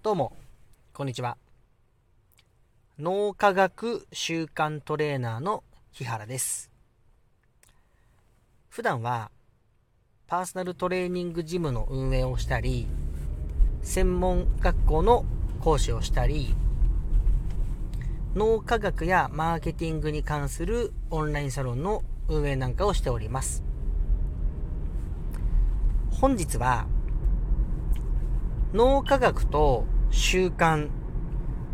どうも、こんにちは。脳科学習慣トレーナーの日原です。普段は、パーソナルトレーニングジムの運営をしたり、専門学校の講師をしたり、脳科学やマーケティングに関するオンラインサロンの運営なんかをしております。本日は、脳科学と習慣、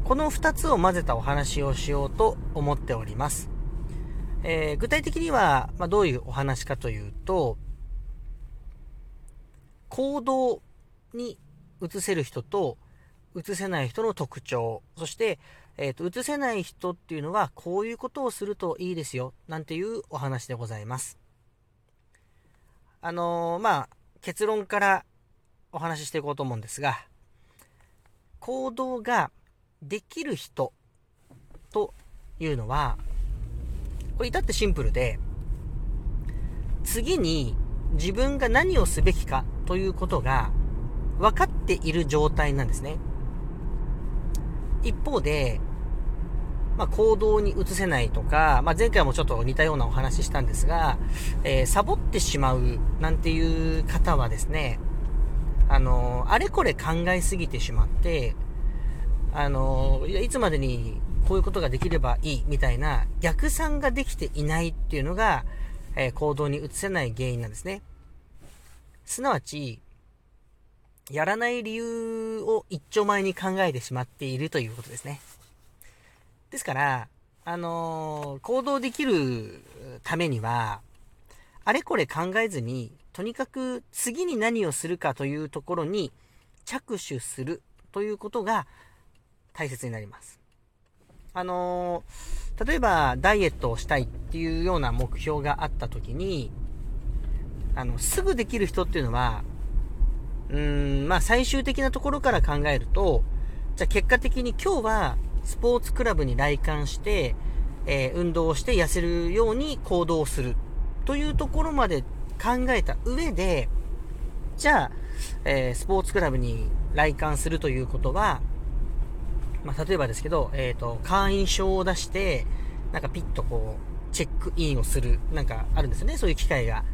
この2つを混ぜたお話をしようと思っております。えー、具体的には、まあ、どういうお話かというと、行動に移せる人と移せない人の特徴、そして、えっ、ー、と、移せない人っていうのは、こういうことをするといいですよ、なんていうお話でございます。あのー、まあ、結論からお話ししていこうと思うんですが、行動ができる人というのは、これ至ってシンプルで、次に自分が何をすべきかということが分かっている状態なんですね。一方で、まあ、行動に移せないとか、まあ、前回もちょっと似たようなお話ししたんですが、えー、サボってしまうなんていう方はですね、あの、あれこれ考えすぎてしまって、あの、いや、いつまでにこういうことができればいいみたいな逆算ができていないっていうのが、えー、行動に移せない原因なんですね。すなわち、やらない理由を一丁前に考えてしまっているということですね。ですから、あのー、行動できるためには、あれこれ考えずに、とにかく次に何をするかというところに着手するということが大切になります。あのー、例えばダイエットをしたいっていうような目標があった時に、あの、すぐできる人っていうのは、うーん、まあ最終的なところから考えると、じゃあ結果的に今日はスポーツクラブに来館して、えー、運動をして痩せるように行動するというところまで考えた上で、じゃあ、えー、スポーツクラブに来館するということは、まあ、例えばですけど、えっ、ー、と、会員証を出して、なんかピッとこう、チェックインをする、なんかあるんですよね、そういう機会が。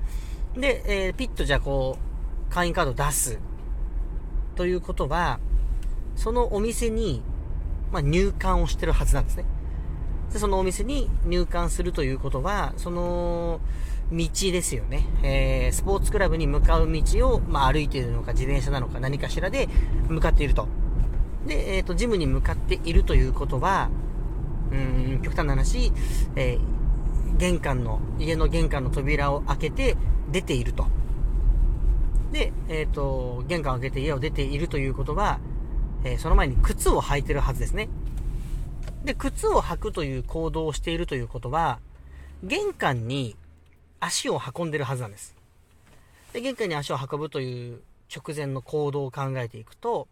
で、えー、ピッとじゃあこう、会員カードを出す。ということは、そのお店に、まあ、入館をしてるはずなんですね。で、そのお店に入館するということは、その、道ですよね。えー、スポーツクラブに向かう道を、まあ、歩いているのか自転車なのか何かしらで向かっていると。で、えっ、ー、と、ジムに向かっているということは、うん、極端な話、えー、玄関の、家の玄関の扉を開けて出ていると。で、えっ、ー、と、玄関を開けて家を出ているということは、え、その前に靴を履いてるはずですね。で、靴を履くという行動をしているということは、玄関に足を運んでるはずなんです。で、玄関に足を運ぶという直前の行動を考えていくと、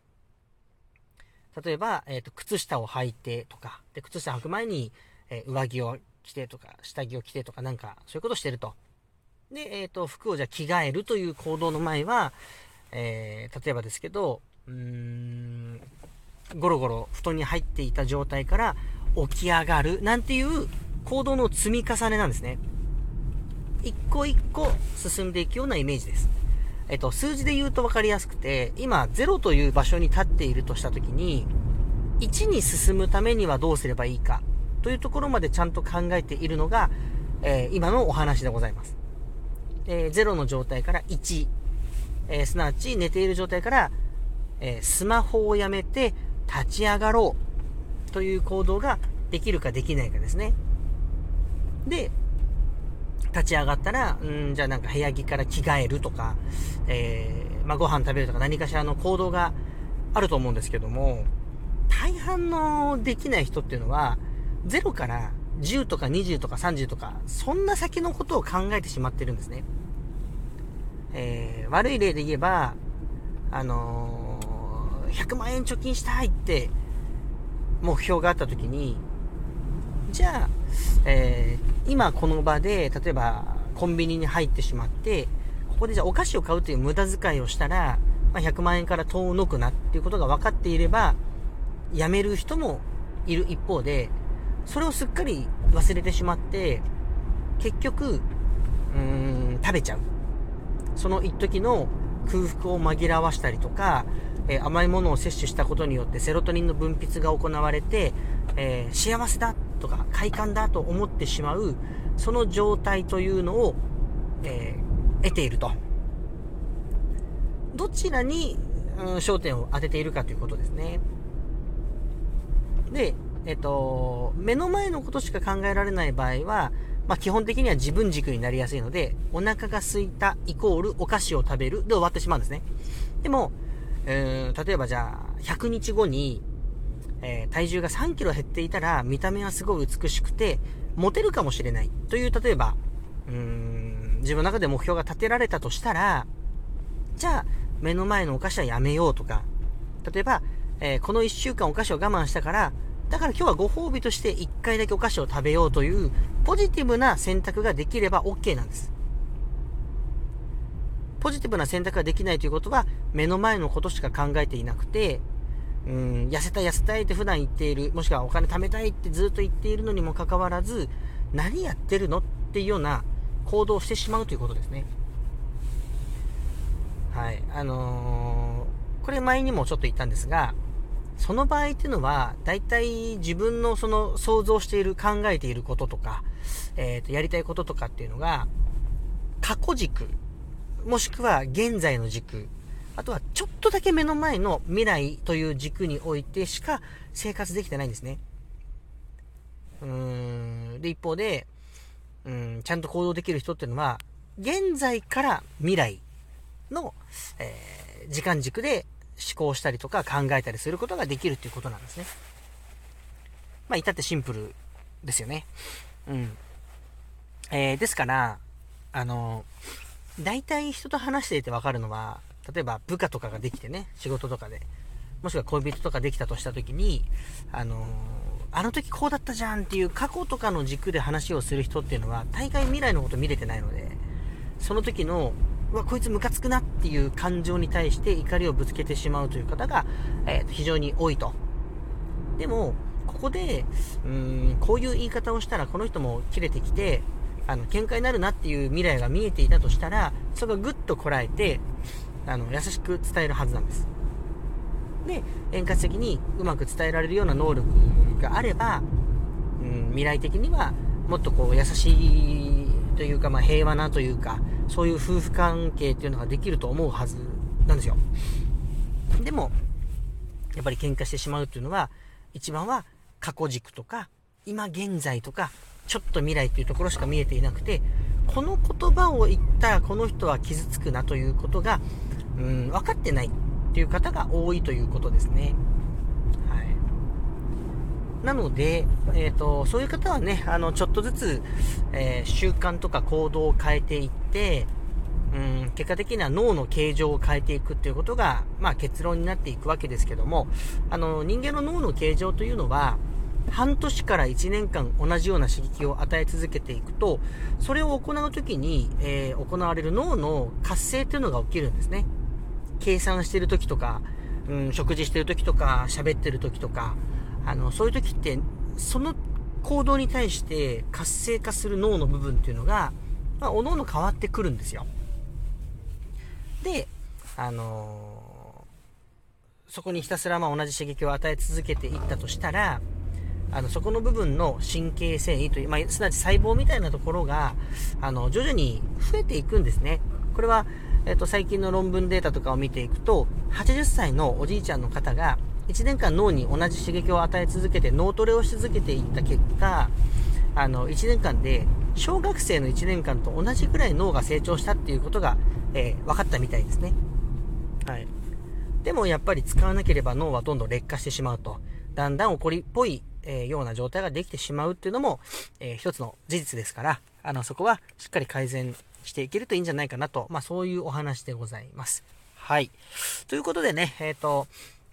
例えば、えっ、ー、と、靴下を履いてとか、で、靴下履く前に、えー、上着を着てとか、下着を着てとか、なんか、そういうことをしてると。で、えっ、ー、と、服をじゃ着替えるという行動の前は、え例えばですけど、うーん、ゴロゴロ布団に入っていた状態から起き上がるなんていう行動の積み重ねなんですね。一個一個進んでいくようなイメージです。えっと、数字で言うと分かりやすくて、今0という場所に立っているとしたときに、1に進むためにはどうすればいいかというところまでちゃんと考えているのが、えー、今のお話でございます。えー、0の状態から1、えー、すなわち寝ている状態から、えスマホをやめて立ち上がろうという行動ができるかできないかですね。で、立ち上がったら、うん、じゃあなんか部屋着から着替えるとか、えー、まあ、ご飯食べるとか何かしらの行動があると思うんですけども、大半のできない人っていうのは、0から10とか20とか30とか、そんな先のことを考えてしまってるんですね。えー、悪い例で言えば、あのー、100万円貯金したいって目標があった時に、じゃあ、えー、今この場で、例えばコンビニに入ってしまって、ここでじゃあお菓子を買うという無駄遣いをしたら、まあ、100万円から遠のくなっていうことが分かっていれば、辞める人もいる一方で、それをすっかり忘れてしまって、結局、うん、食べちゃう。その一時の空腹を紛らわしたりとか、えー、甘いものを摂取したことによってセロトニンの分泌が行われて、えー、幸せだとか快感だと思ってしまう、その状態というのを、えー、得ていると。どちらに、うん、焦点を当てているかということですね。で、えっと、目の前のことしか考えられない場合は、まあ、基本的には自分軸になりやすいので、お腹が空いたイコールお菓子を食べるで終わってしまうんですね。でも、えー、例えばじゃあ、100日後に、えー、体重が3キロ減っていたら、見た目はすごい美しくて、モテるかもしれない。という、例えば、うーん、自分の中で目標が立てられたとしたら、じゃあ、目の前のお菓子はやめようとか、例えば、えー、この1週間お菓子を我慢したから、だから今日はご褒美として1回だけお菓子を食べようというポジティブな選択ができれば OK なんです。ポジティブな選択ができないということは目の前のことしか考えていなくて、うん、痩せたい痩せたいって普段言っている、もしくはお金貯めたいってずっと言っているのにもかかわらず、何やってるのっていうような行動をしてしまうということですね。はい。あのー、これ前にもちょっと言ったんですが、その場合っていうのは、大体自分のその想像している、考えていることとか、えっ、ー、と、やりたいこととかっていうのが、過去軸、もしくは現在の軸、あとはちょっとだけ目の前の未来という軸においてしか生活できてないんですね。うーん。で、一方で、うん、ちゃんと行動できる人っていうのは、現在から未来の、えー、時間軸で思考したりとか考えたりすることができるっていうことなんですね。まあ、至ってシンプルですよね。うん。えー、ですから、あの、大体人と話していてわかるのは、例えば部下とかができてね、仕事とかで、もしくは恋人とかできたとした時に、あのあの時こうだったじゃんっていう過去とかの軸で話をする人っていうのは、大概未来のこと見れてないので、その時のうわ、こいつムカつくなっていう感情に対して怒りをぶつけてしまうという方が、えー、非常に多いと。でも、ここで、うん、こういう言い方をしたらこの人も切れてきて、あの、喧嘩になるなっていう未来が見えていたとしたら、それがぐっとこらえて、あの、優しく伝えるはずなんです。で、円滑的にうまく伝えられるような能力があれば、うん、未来的にはもっとこう優しいというか、まあ、平和なというか、そういう夫婦関係っていうのができると思うはずなんですよ。でも、やっぱり喧嘩してしまうっていうのは、一番は過去軸とか、今現在とか、ちょっと未来っていうところしか見えていなくて、この言葉を言ったらこの人は傷つくなということが、うん、分かってないっていう方が多いということですね。なので、えっ、ー、と、そういう方はね、あの、ちょっとずつ、えー、習慣とか行動を変えていって、うん、結果的には脳の形状を変えていくっていうことが、まあ結論になっていくわけですけども、あの、人間の脳の形状というのは、半年から1年間同じような刺激を与え続けていくと、それを行うときに、えー、行われる脳の活性というのが起きるんですね。計算してるときとか、うん、食事してるときとか、喋ってるときとか、あの、そういう時って、その行動に対して活性化する脳の部分っていうのが、まあ、おのおの変わってくるんですよ。で、あのー、そこにひたすらまあ同じ刺激を与え続けていったとしたら、あの、そこの部分の神経繊維という、まあ、すなわち細胞みたいなところが、あの、徐々に増えていくんですね。これは、えっ、と、最近の論文データとかを見ていくと、80歳のおじいちゃんの方が、1年間脳に同じ刺激を与え続けて脳トレをし続けていった結果、あの、1年間で小学生の1年間と同じくらい脳が成長したっていうことが、えー、分かったみたいですね。はい。でもやっぱり使わなければ脳はどんどん劣化してしまうと。だんだん怒りっぽい、えー、ような状態ができてしまうっていうのも、えー、一つの事実ですから、あの、そこはしっかり改善していけるといいんじゃないかなと、まあそういうお話でございます。はい。ということでね、えっ、と、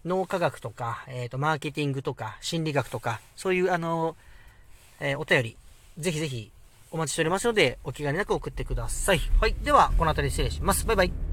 脳科学とか、えっ、ー、と、マーケティングとか、心理学とか、そういう、あの、えー、お便り、ぜひぜひお待ちしておりますので、お気兼ねなく送ってください。はい。では、この辺り失礼します。バイバイ。